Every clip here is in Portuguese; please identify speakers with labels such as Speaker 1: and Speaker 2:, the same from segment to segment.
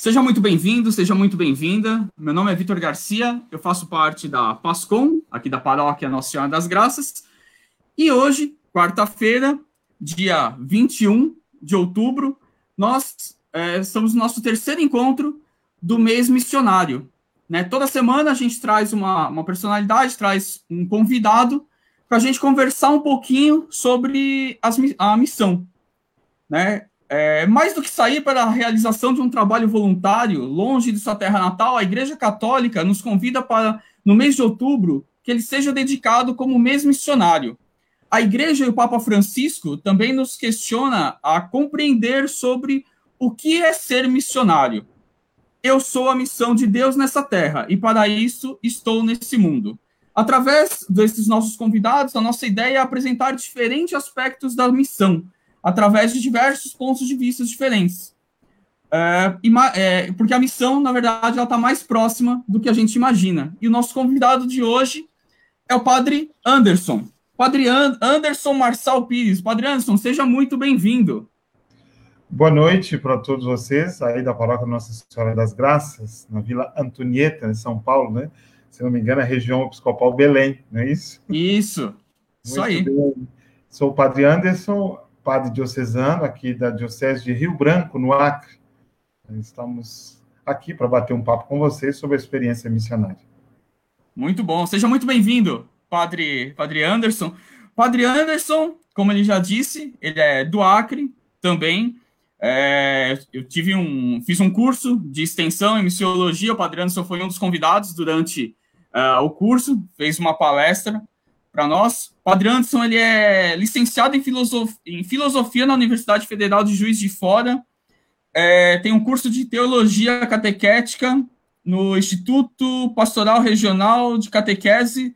Speaker 1: Seja muito bem-vindo, seja muito bem-vinda. Meu nome é Vitor Garcia, eu faço parte da PASCOM, aqui da paróquia Nossa Senhora das Graças. E hoje, quarta-feira, dia 21 de outubro, nós é, estamos no nosso terceiro encontro do mês missionário. Né? Toda semana a gente traz uma, uma personalidade, traz um convidado para a gente conversar um pouquinho sobre as, a missão. Né? É, mais do que sair para a realização de um trabalho voluntário longe de sua terra natal, a Igreja Católica nos convida para, no mês de outubro, que ele seja dedicado como mês missionário. A Igreja e o Papa Francisco também nos questiona a compreender sobre o que é ser missionário. Eu sou a missão de Deus nessa terra e para isso estou nesse mundo. Através desses nossos convidados, a nossa ideia é apresentar diferentes aspectos da missão através de diversos pontos de vista diferentes. É, é, porque a missão, na verdade, ela está mais próxima do que a gente imagina. E o nosso convidado de hoje é o Padre Anderson. Padre Anderson Marçal Pires. Padre Anderson, seja muito bem-vindo.
Speaker 2: Boa noite para todos vocês, aí da paróquia Nossa Senhora das Graças, na Vila Antonieta, em São Paulo, né? Se não me engano, é a região episcopal Belém, não é isso?
Speaker 1: Isso, isso aí.
Speaker 2: Bem. Sou o Padre Anderson, padre diocesano aqui da Diocese de Rio Branco, no Acre. Estamos aqui para bater um papo com vocês sobre a experiência missionária.
Speaker 1: Muito bom. Seja muito bem-vindo, padre, padre Anderson. Padre Anderson, como ele já disse, ele é do Acre também. É, eu tive um, fiz um curso de extensão em missiologia. O padre Anderson foi um dos convidados durante uh, o curso, fez uma palestra para nós. O Padre Anderson ele é licenciado em filosofia, em filosofia na Universidade Federal de Juiz de Fora. É, tem um curso de teologia catequética no Instituto Pastoral Regional de Catequese,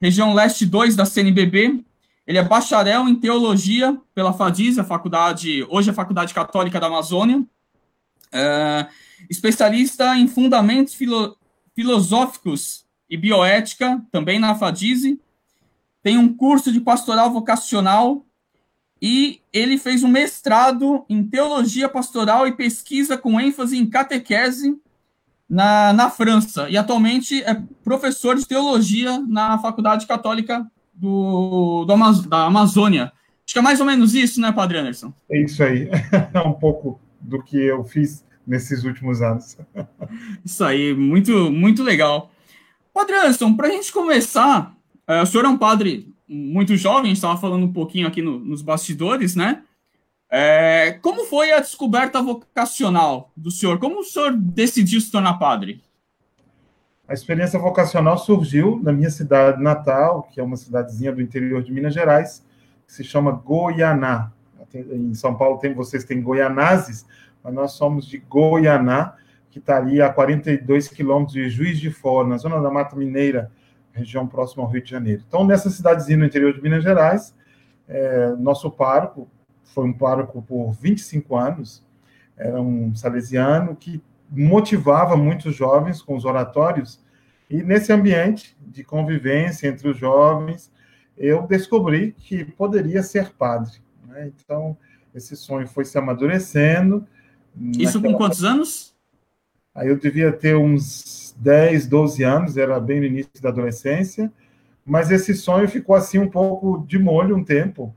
Speaker 1: região leste 2 da CNBB. Ele é bacharel em teologia pela FADIS, a faculdade, hoje a Faculdade Católica da Amazônia. É, especialista em fundamentos filo, filosóficos e bioética, também na FADISE tem um curso de pastoral vocacional e ele fez um mestrado em teologia pastoral e pesquisa com ênfase em catequese na, na França. E atualmente é professor de teologia na Faculdade Católica do, do Amaz da Amazônia. Acho que é mais ou menos isso, né, Padre Anderson?
Speaker 2: É isso aí. É um pouco do que eu fiz nesses últimos anos.
Speaker 1: Isso aí, muito, muito legal. Padre Anderson, para a gente começar, é, o senhor é um padre muito jovem, estava falando um pouquinho aqui no, nos bastidores, né? É, como foi a descoberta vocacional do senhor? Como o senhor decidiu se tornar padre?
Speaker 2: A experiência vocacional surgiu na minha cidade natal, que é uma cidadezinha do interior de Minas Gerais, que se chama Goianá. Em São Paulo tem, vocês têm Goianazes, mas nós somos de Goianá, que está ali a 42 quilômetros de Juiz de Fora, na zona da Mata Mineira, região próxima ao Rio de Janeiro. Então, nessa cidadezinha no interior de Minas Gerais, é, nosso pároco foi um pároco por 25 anos, era um salesiano que motivava muitos jovens com os oratórios, e nesse ambiente de convivência entre os jovens, eu descobri que poderia ser padre. Né? Então, esse sonho foi se amadurecendo.
Speaker 1: Isso com quantos anos?
Speaker 2: Aí eu devia ter uns 10, 12 anos, era bem no início da adolescência, mas esse sonho ficou assim um pouco de molho um tempo,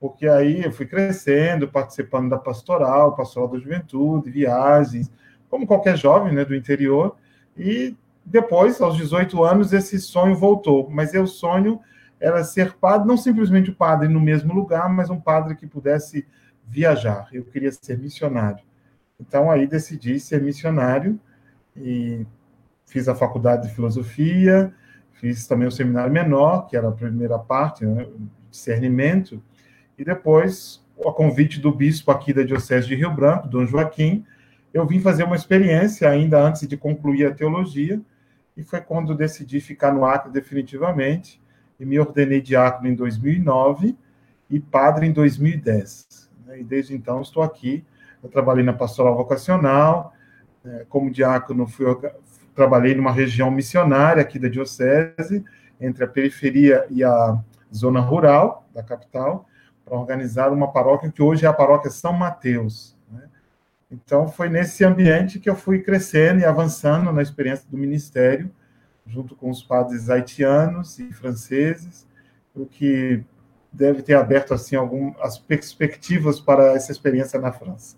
Speaker 2: porque aí eu fui crescendo, participando da pastoral, pastoral da juventude, viagens, como qualquer jovem né, do interior, e depois, aos 18 anos, esse sonho voltou, mas eu sonho era ser padre, não simplesmente padre no mesmo lugar, mas um padre que pudesse viajar. Eu queria ser missionário. Então aí decidi ser missionário e fiz a faculdade de filosofia, fiz também o seminário menor, que era a primeira parte, né, discernimento, e depois, a convite do bispo aqui da Diocese de Rio Branco, Dom Joaquim, eu vim fazer uma experiência ainda antes de concluir a teologia, e foi quando decidi ficar no Acre definitivamente, e me ordenei diácono em 2009 e padre em 2010. Né, e desde então estou aqui, eu trabalhei na pastoral vocacional, né, como diácono fui, trabalhei numa região missionária aqui da diocese, entre a periferia e a zona rural da capital, para organizar uma paróquia que hoje é a paróquia São Mateus. Né? Então, foi nesse ambiente que eu fui crescendo e avançando na experiência do ministério, junto com os padres haitianos e franceses, o que deve ter aberto assim algumas perspectivas para essa experiência na França.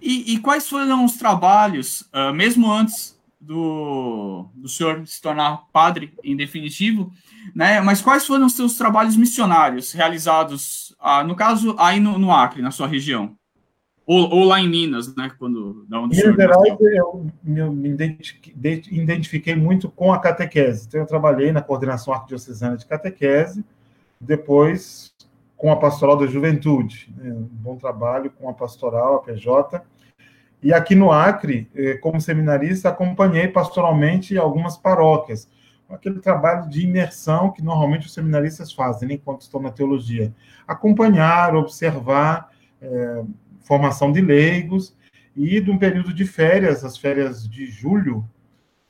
Speaker 1: E, e quais foram os trabalhos, uh, mesmo antes do, do senhor se tornar padre em definitivo, né? Mas quais foram os seus trabalhos missionários realizados, uh, no caso aí no, no Acre, na sua região? Ou, ou, lá em Minas, né? Quando,
Speaker 2: da onde Minas Gerais, eu me identifiquei muito com a catequese. Então, eu trabalhei na coordenação arquidiocesana de catequese, depois com a pastoral da juventude. Né? Um bom trabalho com a pastoral, a PJ. E aqui no Acre, eh, como seminarista, acompanhei pastoralmente algumas paróquias. Aquele trabalho de imersão que normalmente os seminaristas fazem né, enquanto estão na teologia. Acompanhar, observar, é, formação de leigos, e de um período de férias, as férias de julho,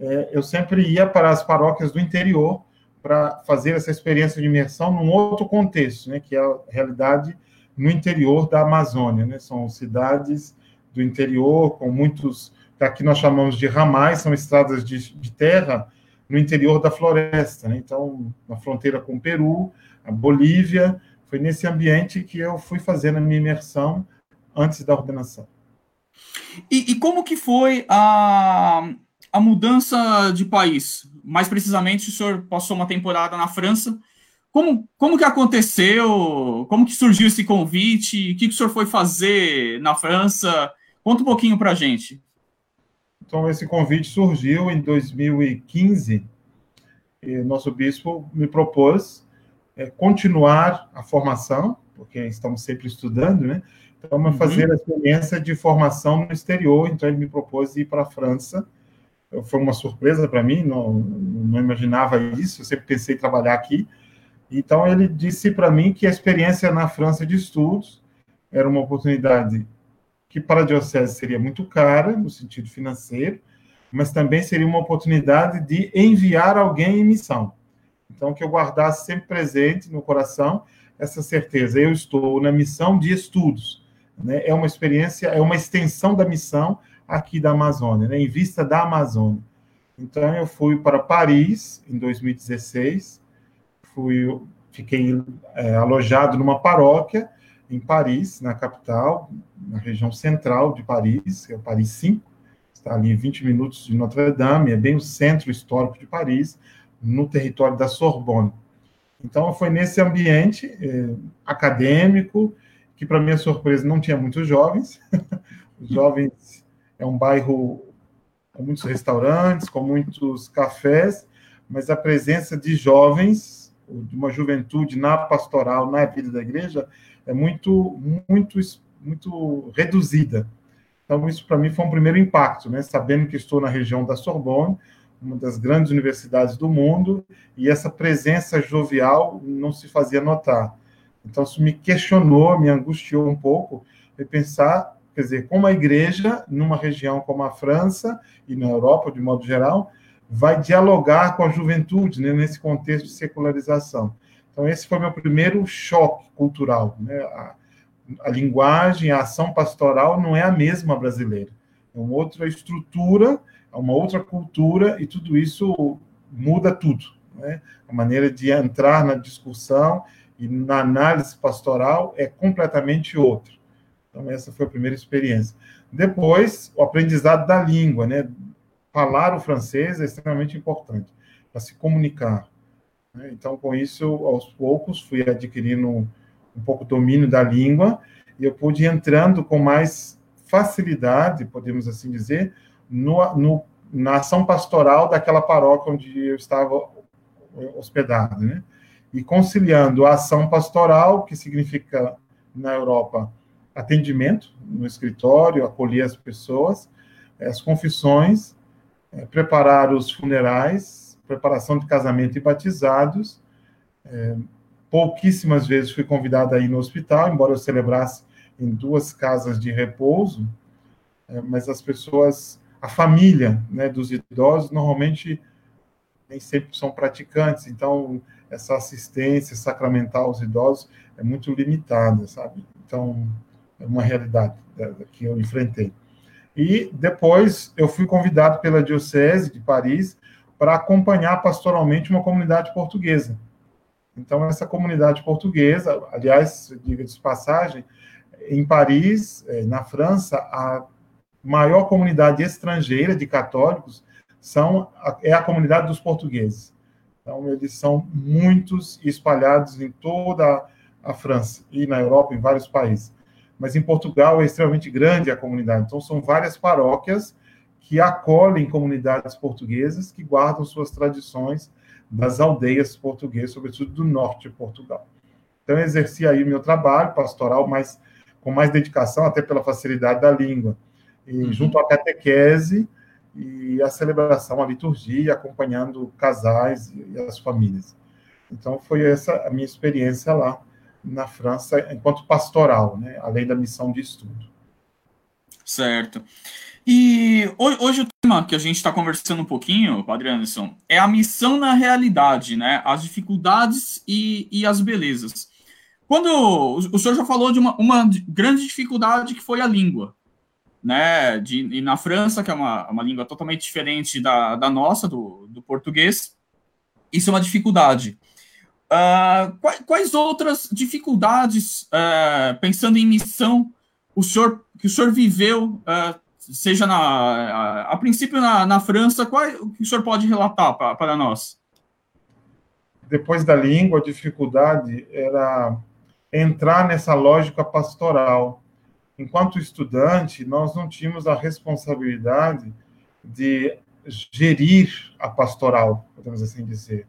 Speaker 2: é, eu sempre ia para as paróquias do interior para fazer essa experiência de imersão num outro contexto, né, que é a realidade no interior da Amazônia. Né? São cidades do interior com muitos, aqui nós chamamos de ramais, são estradas de, de terra no interior da floresta. Né? Então, na fronteira com o Peru, a Bolívia, foi nesse ambiente que eu fui fazendo a minha imersão antes da ordenação.
Speaker 1: E, e, como que foi a, a mudança de país? Mais precisamente, o senhor passou uma temporada na França. Como, como que aconteceu? Como que surgiu esse convite? O que, que o senhor foi fazer na França? Conta um pouquinho para a gente.
Speaker 2: Então, esse convite surgiu em 2015. E nosso bispo me propôs é, continuar a formação, porque estamos sempre estudando, né? Então, uhum. fazer a experiência de formação no exterior. Então, ele me propôs ir para a França. Foi uma surpresa para mim, não, não imaginava isso. Eu sempre pensei em trabalhar aqui. Então, ele disse para mim que a experiência na França de estudos era uma oportunidade que para a diocese seria muito cara, no sentido financeiro, mas também seria uma oportunidade de enviar alguém em missão. Então, que eu guardasse sempre presente no coração essa certeza. Eu estou na missão de estudos né, é uma experiência, é uma extensão da missão aqui da Amazônia, né, em vista da Amazônia. Então, eu fui para Paris em 2016, fui, fiquei é, alojado numa paróquia em Paris, na capital, na região central de Paris, que é o Paris 5, está ali 20 minutos de Notre Dame, é bem o centro histórico de Paris, no território da Sorbonne. Então, foi nesse ambiente é, acadêmico, que para minha surpresa não tinha muitos jovens. Os jovens é um bairro com muitos restaurantes, com muitos cafés, mas a presença de jovens, de uma juventude na pastoral, na vida da igreja, é muito, muito, muito reduzida. Então, isso para mim foi um primeiro impacto, né? Sabendo que estou na região da Sorbonne, uma das grandes universidades do mundo, e essa presença jovial não se fazia notar. Então, isso me questionou, me angustiou um pouco, de pensar, quer dizer, como a igreja, numa região como a França e na Europa, de modo geral, vai dialogar com a juventude, né, nesse contexto de secularização. Então, esse foi meu primeiro choque cultural. Né? A, a linguagem, a ação pastoral não é a mesma brasileira. É uma outra estrutura, é uma outra cultura, e tudo isso muda tudo. Né? A maneira de entrar na discussão e na análise pastoral é completamente outro. Então, essa foi a primeira experiência. Depois, o aprendizado da língua, né? Falar o francês é extremamente importante para se comunicar. Né? Então, com isso, aos poucos, fui adquirindo um, pouco domínio da língua e eu pude entrando com mais facilidade, podemos assim dizer, no, no, na ação pastoral daquela paróquia onde eu estava hospedado, né? e conciliando a ação pastoral, que significa, na Europa, atendimento no escritório, acolher as pessoas, as confissões, é, preparar os funerais, preparação de casamento e batizados. É, pouquíssimas vezes fui convidado a ir no hospital, embora eu celebrasse em duas casas de repouso, é, mas as pessoas, a família né, dos idosos, normalmente nem sempre são praticantes, então essa assistência sacramental aos idosos é muito limitada, sabe? Então, é uma realidade que eu enfrentei. E depois eu fui convidado pela Diocese de Paris para acompanhar pastoralmente uma comunidade portuguesa. Então, essa comunidade portuguesa, aliás, diga de passagem, em Paris, eh, na França, a maior comunidade estrangeira de católicos são, é a comunidade dos portugueses. Então, eles são muitos espalhados em toda a França e na Europa, em vários países. Mas em Portugal é extremamente grande a comunidade. Então, são várias paróquias que acolhem comunidades portuguesas que guardam suas tradições das aldeias portuguesas, sobretudo do norte de Portugal. Então, eu exerci aí meu trabalho pastoral mais, com mais dedicação, até pela facilidade da língua. E uhum. junto à catequese, e a celebração, a liturgia, acompanhando casais e as famílias. Então, foi essa a minha experiência lá na França, enquanto pastoral, né, além da missão de estudo.
Speaker 1: Certo. E hoje o tema que a gente está conversando um pouquinho, Padre Anderson, é a missão na realidade, né? As dificuldades e, e as belezas. Quando o senhor já falou de uma, uma grande dificuldade que foi a língua, né, de, e na França, que é uma, uma língua totalmente diferente da, da nossa, do, do português, isso é uma dificuldade. Uh, quais, quais, outras dificuldades, uh, pensando em missão, o senhor, que o senhor viveu, uh, seja na, a, a, princípio na, na França, qual, o que o senhor pode relatar para, nós?
Speaker 2: Depois da língua, a dificuldade era entrar nessa lógica pastoral, enquanto estudante, nós não tínhamos a responsabilidade de gerir a pastoral, podemos assim dizer.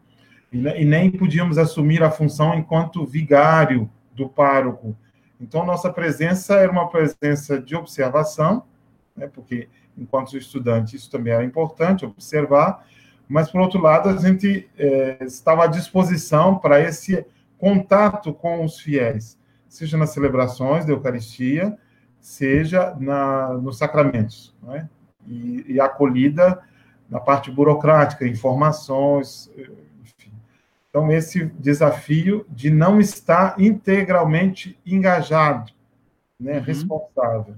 Speaker 2: E, nem podíamos assumir a função enquanto vigário do pároco. Então, nossa presença era uma presença de observação, né, porque, enquanto estudante, isso também era importante, observar, mas, por outro lado, a gente é, estava à disposição para esse contato com os fiéis, seja nas celebrações da Eucaristia, seja na, nos sacramentos, é? e, e acolhida na parte burocrática, informações, enfim. Então, esse desafio de não estar integralmente engajado, né, uhum. responsável.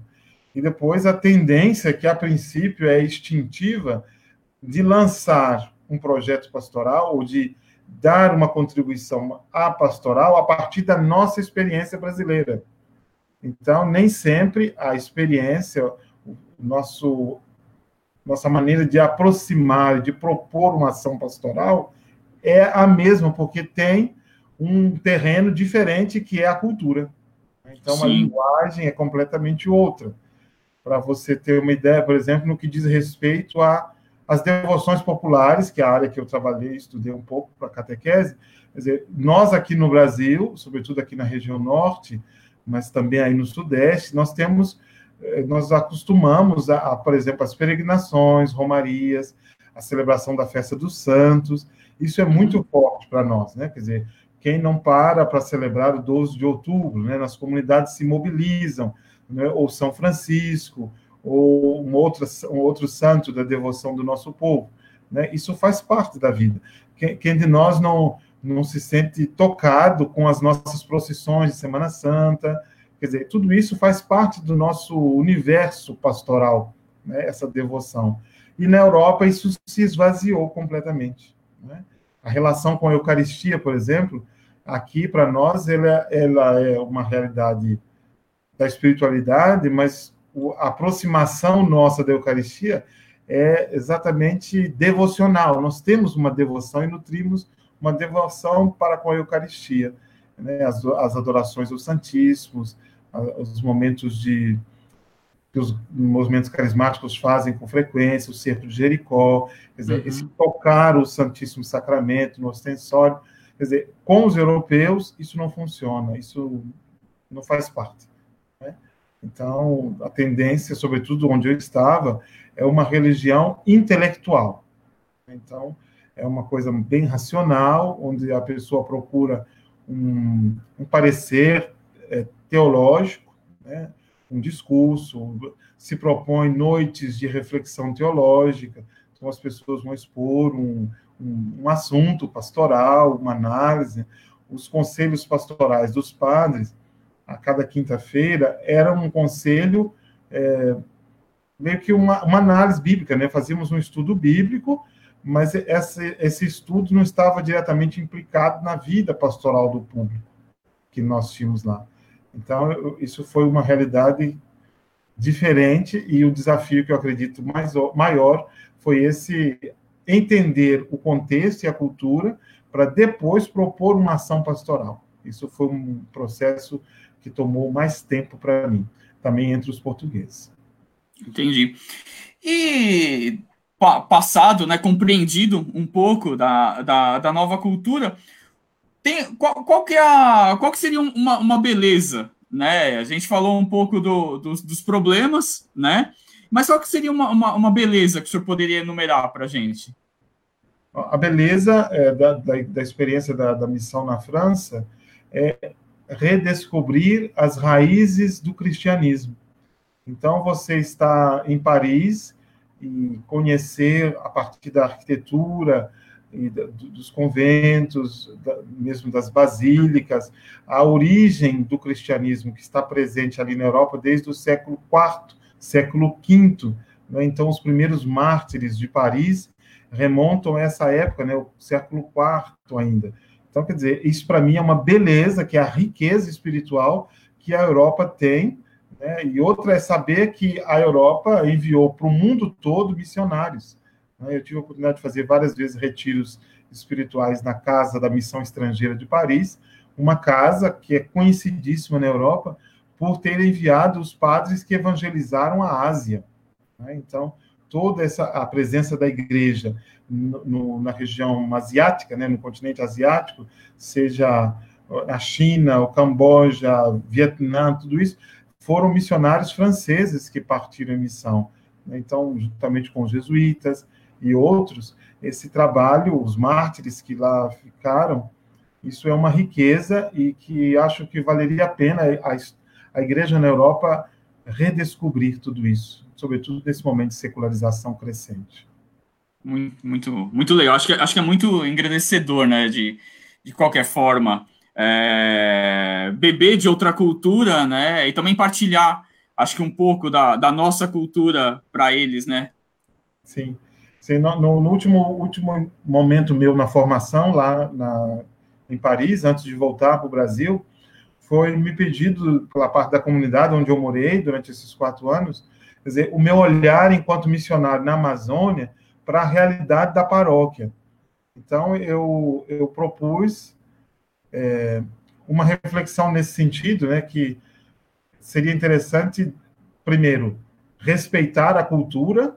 Speaker 2: E depois a tendência, que a princípio é instintiva, de lançar um projeto pastoral ou de dar uma contribuição à pastoral a partir da nossa experiência brasileira. Então, nem sempre a experiência, o nosso, nossa maneira de aproximar, de propor uma ação pastoral é a mesma, porque tem um terreno diferente que é a cultura. Então, Sim. a linguagem é completamente outra. Para você ter uma ideia, por exemplo, no que diz respeito às devoções populares, que é a área que eu trabalhei, estudei um pouco para catequese, quer dizer, nós aqui no Brasil, sobretudo aqui na região norte, mas também aí no Sudeste, nós temos, eh, nós acostumamos a, a, por exemplo, as peregrinações, romarias, a celebração da festa dos santos, isso é muito uhum. forte para nós, né? Quer dizer, quem não para para celebrar o 12 de outubro, né? Nas comunidades se mobilizam, né? ou São Francisco, ou um outro, um outro santo da devoção do nosso povo, né? Isso faz parte da vida. Quem, quem de nós não não se sente tocado com as nossas procissões de Semana Santa. Quer dizer, tudo isso faz parte do nosso universo pastoral, né, essa devoção. E na Europa isso se esvaziou completamente. Né? A relação com a Eucaristia, por exemplo, aqui para nós ela, ela, é uma realidade da espiritualidade, mas a aproximação nossa da Eucaristia é exatamente devocional. Nós temos uma devoção e nutrimos uma devoção para com a Eucaristia, né? as, as adorações aos Santíssimos, os momentos de que os movimentos carismáticos fazem com frequência, o cerco de Jericó, quer dizer, uhum. esse tocar o Santíssimo Sacramento no ostensório, quer dizer, com os europeus isso não funciona, isso não faz parte. Então, a tendência, sobretudo onde eu estava, é uma religião intelectual. Então, é uma coisa bem racional, onde a pessoa procura um, um parecer é, teológico, né? um discurso, se propõe noites de reflexão teológica, então as pessoas vão expor um, um, um assunto pastoral, uma análise. Os conselhos pastorais dos padres, a cada quinta-feira, era um conselho é, meio que uma, uma análise bíblica, né? Fazíamos um estudo bíblico, mas esse, estudo não estava diretamente implicado na vida pastoral do público que nós tínhamos lá. Então, isso foi uma realidade diferente e o desafio que eu acredito mais, maior foi esse entender o contexto e a cultura para depois propor uma ação pastoral. Isso foi um processo que tomou mais tempo para mim, também entre os portugueses.
Speaker 1: Entendi. E passado, né, compreendido um pouco da, da, da nova cultura, tem, qual, qual, que é a, qual que seria uma, uma beleza, né? A gente falou um pouco do, dos, dos problemas, né? Mas qual que seria uma, uma, uma beleza que o senhor poderia enumerar para a gente?
Speaker 2: A beleza é, da, da, da, experiência da, da missão na França é redescobrir as raízes do cristianismo. Então, você está em Paris e conhecer, a partir da arquitetura e dos conventos, mesmo das basílicas, a origem do cristianismo que está presente ali na Europa desde o século IV, século V. Né? Então, os primeiros mártires de Paris remontam a essa época, né? o século IV ainda. Então, quer dizer, isso para mim é uma beleza, que é a riqueza espiritual que a Europa tem, né? e outra é saber que a Europa enviou para o mundo todo missionários. Né? Eu tive a oportunidade de fazer várias vezes retiros espirituais na Casa da Missão Estrangeira de Paris, uma casa que é conhecidíssima na Europa por ter enviado os padres que evangelizaram a Ásia. Né? Então, toda essa a presença da igreja no, na região asiática, né, no continente asiático, seja a China, o Camboja, o Vietnã, tudo isso, foram missionários franceses que partiram em missão. Né? Então, juntamente com os jesuítas e outros, esse trabalho, os mártires que lá ficaram, isso é uma riqueza e que acho que valeria a pena a, a igreja na Europa redescobrir tudo isso sobretudo nesse momento de secularização crescente.
Speaker 1: Muito, muito, muito legal. Acho que, acho que é muito engrandecedor, né? De, de qualquer forma, é, beber de outra cultura, né? E também partilhar, acho que um pouco da, da nossa cultura para eles, né?
Speaker 2: Sim. Sim no, no, último, último momento meu na formação, lá na, em Paris, antes de voltar para o Brasil, foi me pedido pela parte da comunidade onde eu morei durante esses quatro anos quer dizer, o meu olhar enquanto missionário na Amazônia para a realidade da paróquia. Então, eu, eu propus é, uma reflexão nesse sentido, né, que seria interessante, primeiro, respeitar a cultura,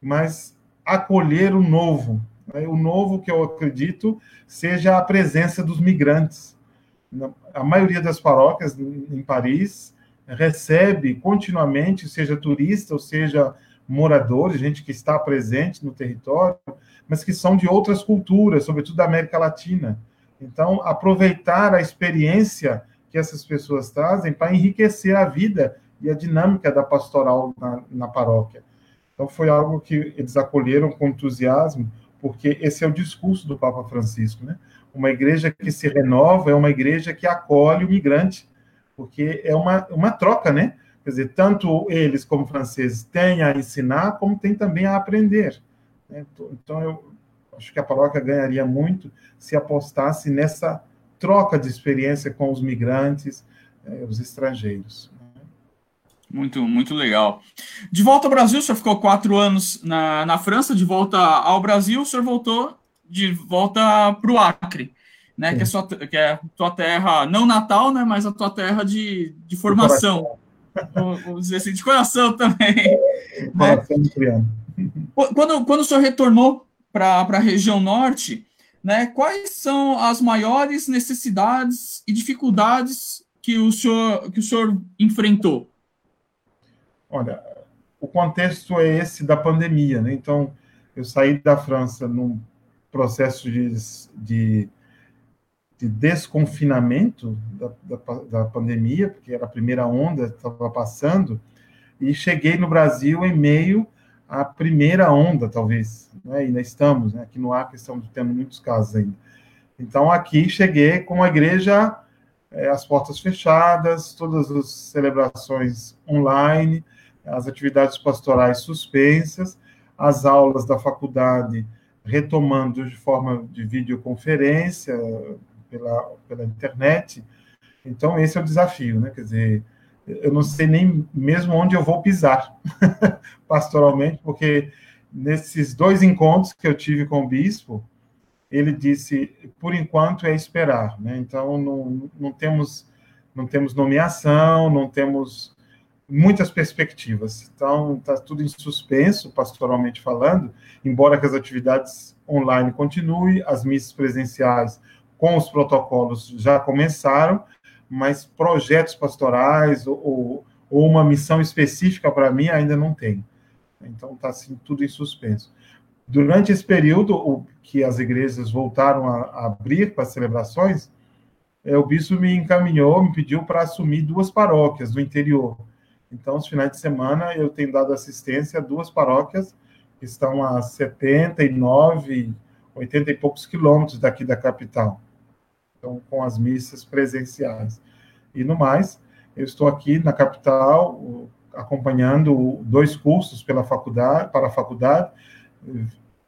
Speaker 2: mas acolher o novo. Né? O novo que eu acredito seja a presença dos migrantes. A maioria das paróquias em Paris recebe continuamente, seja turista ou seja moradores, gente que está presente no território, mas que são de outras culturas, sobretudo da América Latina. Então, aproveitar a experiência que essas pessoas trazem para enriquecer a vida e a dinâmica da pastoral na, na paróquia. Então, foi algo que eles acolheram com entusiasmo, porque esse é o discurso do Papa Francisco, né? Uma igreja que se renova é uma igreja que acolhe o migrante, porque é uma, uma troca, né? Quer dizer, tanto eles como franceses têm a ensinar, como tem também a aprender. Né? Então, eu acho que a paróquia ganharia muito se apostasse nessa troca de experiência com os migrantes, eh, os estrangeiros. Né?
Speaker 1: Muito, muito legal. De volta ao Brasil, o senhor ficou quatro anos na, na França, de volta ao Brasil, o senhor voltou de volta para o Acre né? Que é, sua, que é tua terra, não natal, né? Mas a tua terra de, de formação. Dizer assim, de coração também. né? Quando, quando o senhor retornou para a região norte, né? Quais são as maiores necessidades e dificuldades que o senhor, que o senhor enfrentou?
Speaker 2: Olha, o contexto é esse da pandemia, né? Então, eu saí da França num processo de, de de desconfinamento da, da, da, pandemia, porque era a primeira onda, estava passando, e cheguei no Brasil em meio à primeira onda, talvez, né? ainda estamos, né? aqui no Acre estamos tendo muitos casos ainda. Então, aqui cheguei com a igreja, é, as portas fechadas, todas as celebrações online, as atividades pastorais suspensas, as aulas da faculdade retomando de forma de videoconferência pela, pela internet. Então, esse é o desafio, né? Quer dizer, eu não sei nem mesmo onde eu vou pisar pastoralmente, porque nesses dois encontros que eu tive com o bispo, ele disse, por enquanto é esperar, né? Então não, não temos não temos nomeação, não temos muitas perspectivas. Então está tudo em suspenso, pastoralmente falando, embora que as atividades online continuem, as missas presenciais com os protocolos já começaram, mas projetos pastorais ou, ou uma missão específica para mim ainda não tem. Então está assim tudo em suspenso. Durante esse período o, que as igrejas voltaram a, a abrir para celebrações, é, o bispo me encaminhou, me pediu para assumir duas paróquias do interior. Então, os finais de semana eu tenho dado assistência a duas paróquias que estão a 79, 80 e poucos quilômetros daqui da capital. Então, com as missas presenciais. E no mais, eu estou aqui na capital acompanhando dois cursos pela faculdade, para a faculdade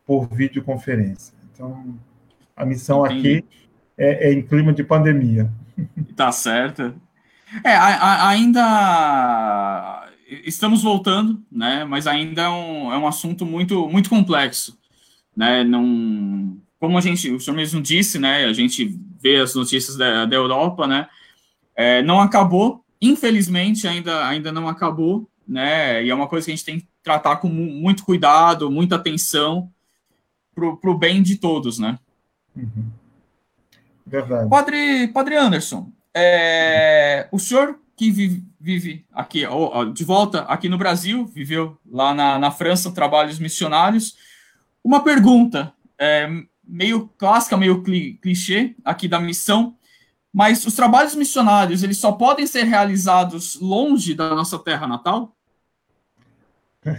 Speaker 2: por videoconferência. Então, a missão Entendi. aqui é, é, em clima de pandemia.
Speaker 1: Tá certo. É, a, a, ainda estamos voltando, né? Mas ainda é um, é um assunto muito, muito complexo, né? Não, como a gente, o senhor mesmo disse, né? A gente vê as notícias da, da Europa, né? É, não acabou, infelizmente ainda, ainda não acabou, né? E é uma coisa que a gente tem que tratar com muito cuidado, muita atenção para o bem de todos, né?
Speaker 2: Uhum. Verdade.
Speaker 1: Padre, Padre Anderson, é, o senhor que vive, vive aqui, de volta aqui no Brasil, viveu lá na, na França, trabalhos missionários. Uma pergunta, é, meio clássica, meio clichê aqui da missão, mas os trabalhos missionários, eles só podem ser realizados longe da nossa terra natal?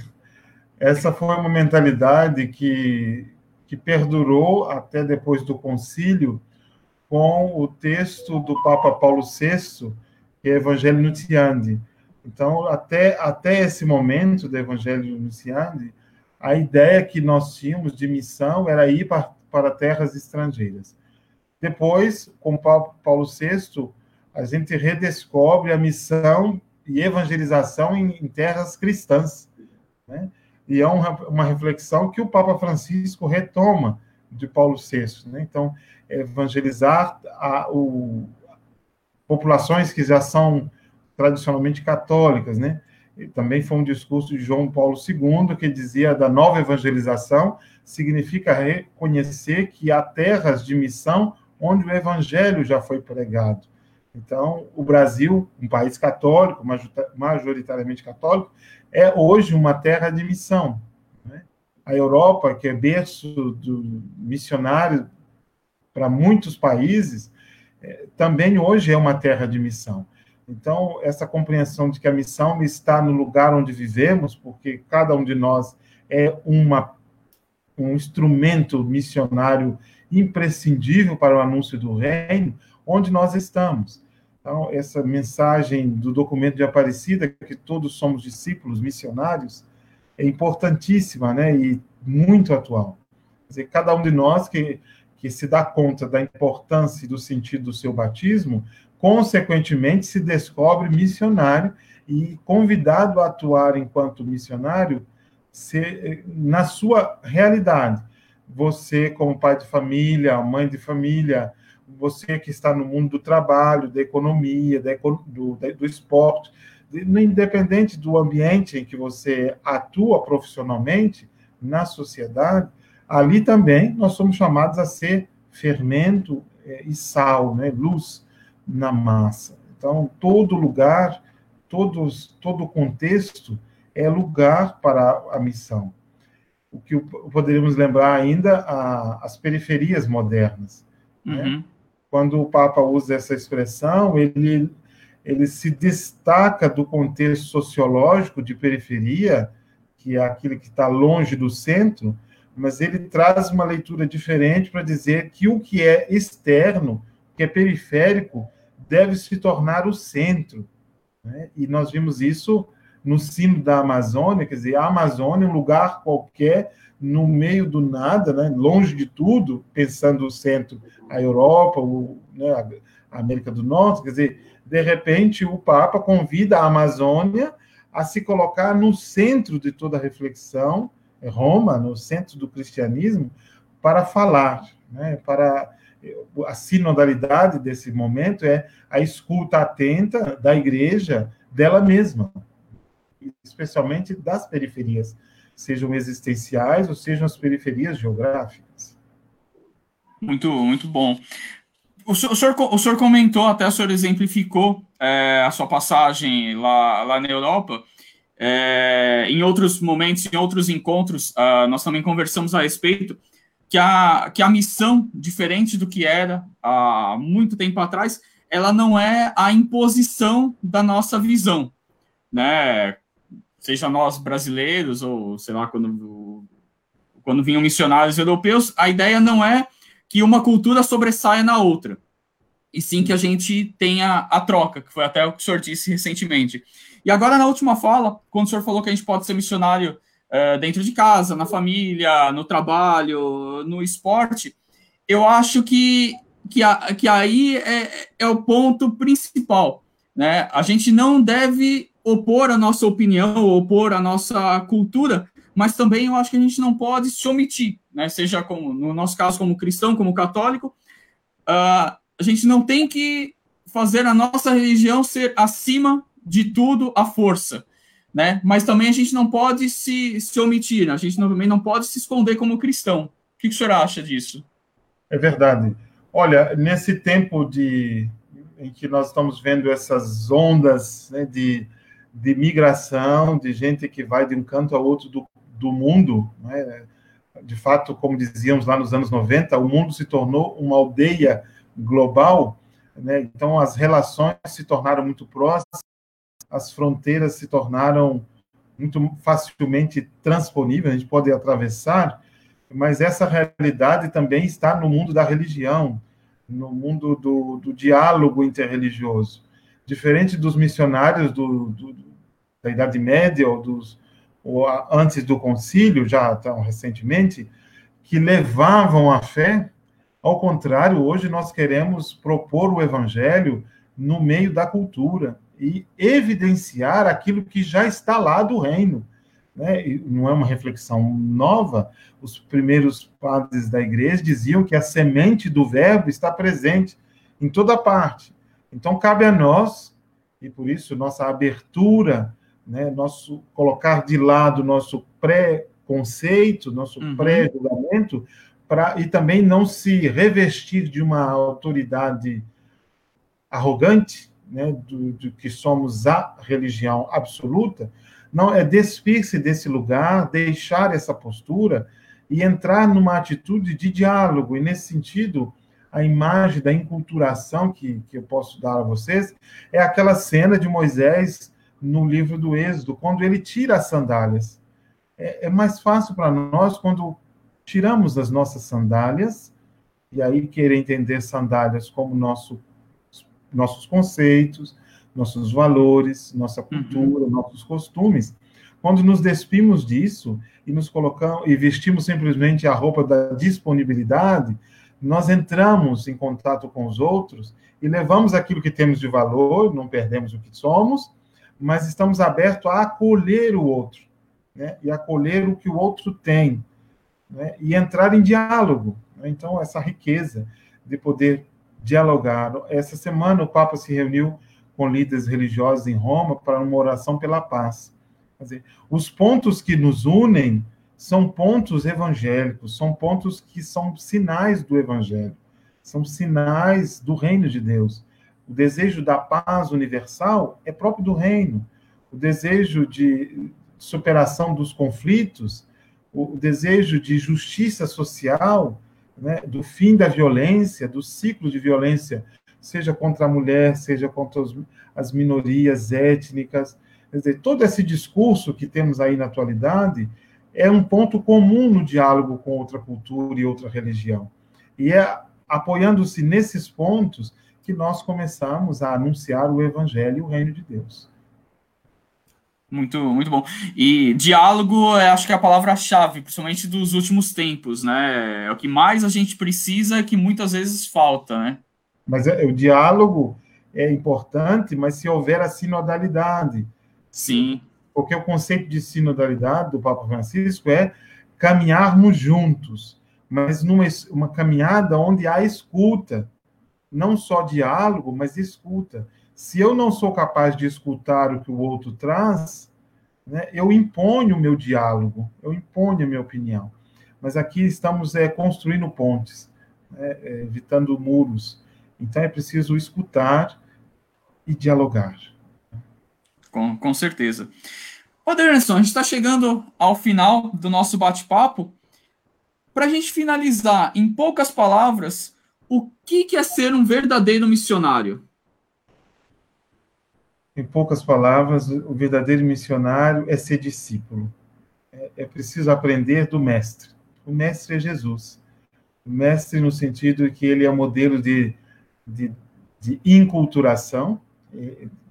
Speaker 2: Essa foi uma mentalidade que, que perdurou até depois do concílio, com o texto do Papa Paulo VI, que é Evangelho Nuntiandi. Então, até, até esse momento do Evangelho Nuntiandi, a ideia que nós tínhamos de missão era ir para terras estrangeiras. Depois, com Paulo VI, a gente redescobre a missão e evangelização em, terras cristãs. Né? E é uma reflexão que o Papa Francisco retoma de Paulo VI. Né? Então, evangelizar a, o, populações que já são tradicionalmente católicas, né? Também foi um discurso de João Paulo II que dizia da nova evangelização significa reconhecer que há terras de missão onde o evangelho já foi pregado. Então, o Brasil, um país católico, majoritariamente católico, é hoje uma terra de missão. Né? A Europa, que é berço do missionário para muitos países, é, também hoje é uma terra de missão. Então, essa compreensão de que a missão está no lugar onde vivemos, porque cada um de nós é uma, um instrumento missionário imprescindível para o anúncio do reino, onde nós estamos. Então, essa mensagem do documento de Aparecida, que todos somos discípulos missionários, é importantíssima, né? E muito atual. Quer dizer, cada um de nós que que se dá conta da importância e do sentido do seu batismo, consequentemente se descobre missionário e convidado a atuar enquanto missionário se, na sua realidade. Você, como pai de família, mãe de família, você que está no mundo do trabalho, da economia, da, do, do esporte, independente do ambiente em que você atua profissionalmente na sociedade, ali também nós somos chamados a ser fermento é, e sal, né, luz na massa. Então, todo lugar, todos, todo contexto é lugar para a missão. O que poderíamos lembrar ainda a, as periferias modernas. Né? Uhum. Né? Quando o Papa usa essa expressão, ele, ele se destaca do contexto sociológico de periferia, que é aquele que está longe do centro, mas ele traz uma leitura diferente para dizer que o que é externo, que é periférico, deve se tornar o centro. Né? E nós vimos isso no cimo da Amazônia, quer dizer, a Amazônia é um lugar qualquer, no meio do nada, né, longe de tudo, pensando o centro, a Europa, o, né, a América do Norte, quer dizer, de repente o Papa convida a Amazônia a se colocar no centro de toda a reflexão, Roma, no centro do cristianismo, para falar, né, para a sinodalidade desse momento é a escuta atenta da igreja dela mesma, especialmente das periferias, sejam existenciais ou sejam as periferias geográficas.
Speaker 1: Muito, muito bom. O senhor, o senhor, comentou, até o senhor exemplificou é, a sua passagem lá, lá na Europa. É, em outros momentos, em outros encontros, uh, nós também conversamos a respeito que a, que a missão, diferente do que era há muito tempo atrás, ela não é a imposição da nossa visão, né? Seja nós brasileiros ou sei lá quando quando vinham missionários europeus, a ideia não é que uma cultura sobressaia na outra, e sim que a gente tenha a troca, que foi até o que o senhor disse recentemente. E agora, na última fala, quando o senhor falou que a gente pode ser missionário uh, dentro de casa, na família, no trabalho, no esporte, eu acho que, que, a, que aí é, é o ponto principal. Né? A gente não deve opor a nossa opinião, opor a nossa cultura, mas também eu acho que a gente não pode se omitir né, seja como, no nosso caso, como cristão, como católico, uh, a gente não tem que fazer a nossa religião ser acima de tudo à força, né? Mas também a gente não pode se, se omitir, a gente também não pode se esconder como cristão. O que, que o senhor acha disso?
Speaker 2: É verdade. Olha, nesse tempo de em que nós estamos vendo essas ondas né, de, de migração, de gente que vai de um canto ao outro do, do mundo, né, de fato, como dizíamos lá nos anos 90, o mundo se tornou uma aldeia global, né? então as relações se tornaram muito próximas, as fronteiras se tornaram muito facilmente transponíveis, a gente pode atravessar, mas essa realidade também está no mundo da religião, no mundo do, do diálogo interreligioso. Diferente dos missionários do, do, da Idade Média ou dos ou antes do concílio, já tão recentemente, que levavam a fé. Ao contrário, hoje nós queremos propor o evangelho no meio da cultura e evidenciar aquilo que já está lá do reino. Né? não é uma reflexão nova. Os primeiros padres da igreja diziam que a semente do verbo está presente em toda parte. Então, cabe a nós, e por isso nossa abertura né, nosso colocar de lado nosso pré-conceito, nosso uhum. pré-julgamento, e também não se revestir de uma autoridade arrogante, né, do, do que somos a religião absoluta, não é despir-se desse lugar, deixar essa postura e entrar numa atitude de diálogo. E nesse sentido, a imagem da enculturação que, que eu posso dar a vocês é aquela cena de Moisés no livro do Êxodo, quando ele tira as sandálias. É, é mais fácil para nós quando tiramos as nossas sandálias, e aí querer entender sandálias como nosso, nossos conceitos, nossos valores, nossa uhum. cultura, uhum. nossos costumes. Quando nos despimos disso e nos colocamos e vestimos simplesmente a roupa da disponibilidade, nós entramos em contato com os outros e levamos aquilo que temos de valor, não perdemos o que somos, mas estamos abertos a acolher o outro, né? e acolher o que o outro tem, né? e entrar em diálogo. Né? Então, essa riqueza de poder dialogar. Essa semana, o Papa se reuniu com líderes religiosos em Roma para uma oração pela paz. Dizer, os pontos que nos unem são pontos evangélicos, são pontos que são sinais do evangelho, são sinais do reino de Deus. O desejo da paz universal é próprio do reino. O desejo de superação dos conflitos, o desejo de justiça social, né, do fim da violência, do ciclo de violência, seja contra a mulher, seja contra os, as minorias étnicas. Quer dizer, todo esse discurso que temos aí na atualidade é um ponto comum no diálogo com outra cultura e outra religião. E é apoiando-se nesses pontos que nós começamos a anunciar o evangelho e o reino de Deus.
Speaker 1: Muito, muito bom. E diálogo, é, acho que é a palavra-chave, principalmente dos últimos tempos, né? É o que mais a gente precisa, que muitas vezes falta, né?
Speaker 2: Mas é, o diálogo é importante, mas se houver a sinodalidade.
Speaker 1: Sim.
Speaker 2: Porque o conceito de sinodalidade do Papa Francisco é caminharmos juntos, mas numa uma caminhada onde há escuta, não só diálogo, mas escuta. Se eu não sou capaz de escutar o que o outro traz, né, eu imponho o meu diálogo, eu imponho a minha opinião. Mas aqui estamos é, construindo pontes, né, é, evitando muros. Então é preciso escutar e dialogar.
Speaker 1: Com, com certeza. Padre Anderson, a gente está chegando ao final do nosso bate-papo. Para a gente finalizar, em poucas palavras, o que é ser um verdadeiro missionário?
Speaker 2: Em poucas palavras, o verdadeiro missionário é ser discípulo. É, é preciso aprender do mestre. O mestre é Jesus. O mestre no sentido que ele é modelo de, de, de inculturação.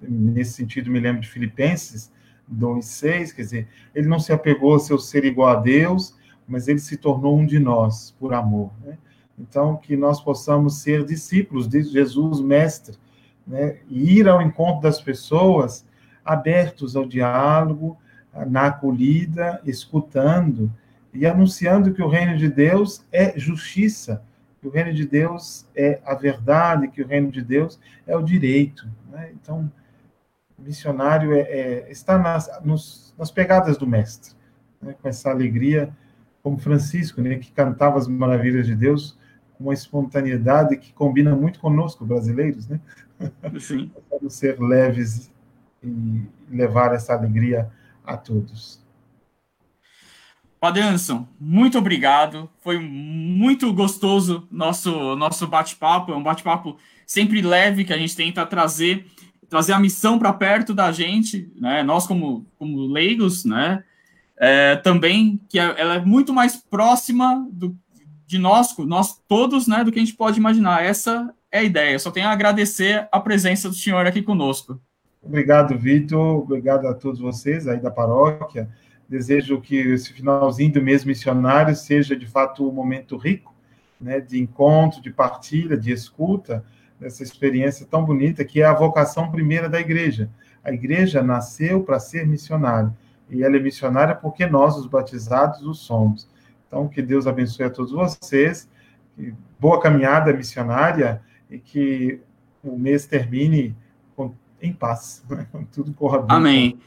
Speaker 2: Nesse sentido, me lembro de Filipenses 2,6, quer dizer, ele não se apegou a seu ser igual a Deus, mas ele se tornou um de nós, por amor. Né? Então, que nós possamos ser discípulos de Jesus, mestre, né, ir ao encontro das pessoas abertos ao diálogo, na acolhida, escutando e anunciando que o reino de Deus é justiça, que o reino de Deus é a verdade, que o reino de Deus é o direito. Né? Então, missionário é, é, está nas, nos, nas pegadas do mestre, né? com essa alegria, como Francisco, né? que cantava as maravilhas de Deus com uma espontaneidade que combina muito conosco, brasileiros, né? Sim. Vamos ser leves e levar essa alegria a todos.
Speaker 1: Padre Anderson, muito obrigado. Foi muito gostoso nosso nosso bate-papo. É um bate-papo sempre leve que a gente tenta trazer trazer a missão para perto da gente, né? Nós como como leigos, né? É, também que é, ela é muito mais próxima do, de nós, nós todos, né, do que a gente pode imaginar. Essa é a ideia. Só tenho a agradecer a presença do senhor aqui conosco.
Speaker 2: Obrigado, Vitor. Obrigado a todos vocês aí da paróquia. Desejo que esse finalzinho do mês missionário seja de fato um momento rico, né, de encontro, de partilha, de escuta, dessa experiência tão bonita que é a vocação primeira da igreja. A igreja nasceu para ser missionária e ela é missionária porque nós, os batizados, o somos. Então, que Deus abençoe a todos vocês. Boa caminhada missionária e que o mês termine com, em paz, né? tudo corra bem.
Speaker 1: Amém.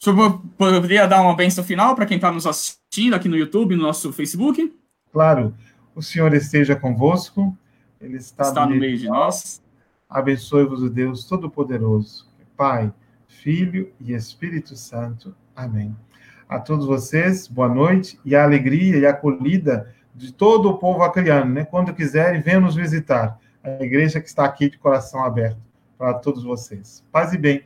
Speaker 1: O senhor poderia dar uma benção final para quem está nos assistindo aqui no YouTube, no nosso Facebook?
Speaker 2: Claro. O Senhor esteja convosco, Ele está,
Speaker 1: está no meio de nós.
Speaker 2: Abençoe-vos o Deus Todo-Poderoso, Pai, Filho e Espírito Santo. Amém. A todos vocês, boa noite e a alegria e a acolhida de todo o povo acriano, né? Quando quiserem, venham nos visitar a igreja que está aqui de coração aberto para todos vocês. Paz e bem.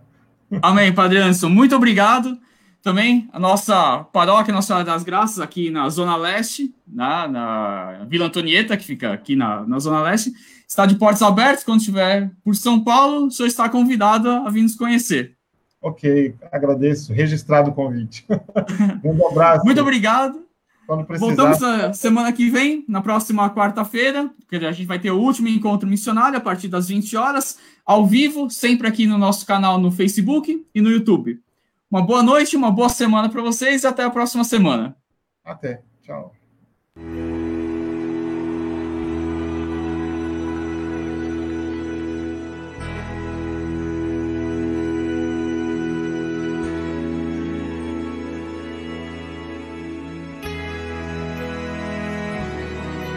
Speaker 1: Amém, Padre Anderson. Muito obrigado. Também a nossa paróquia Nossa Senhora das Graças, aqui na Zona Leste, na, na Vila Antonieta, que fica aqui na, na Zona Leste, está de portas abertas. Quando estiver por São Paulo, o senhor está convidado a vir nos conhecer.
Speaker 2: Ok, agradeço. Registrado o convite.
Speaker 1: um abraço. Muito obrigado. Voltamos a semana que vem, na próxima quarta-feira, que a gente vai ter o último encontro missionário a partir das 20 horas, ao vivo, sempre aqui no nosso canal no Facebook e no YouTube. Uma boa noite, uma boa semana para vocês e até a próxima semana.
Speaker 2: Até. Tchau.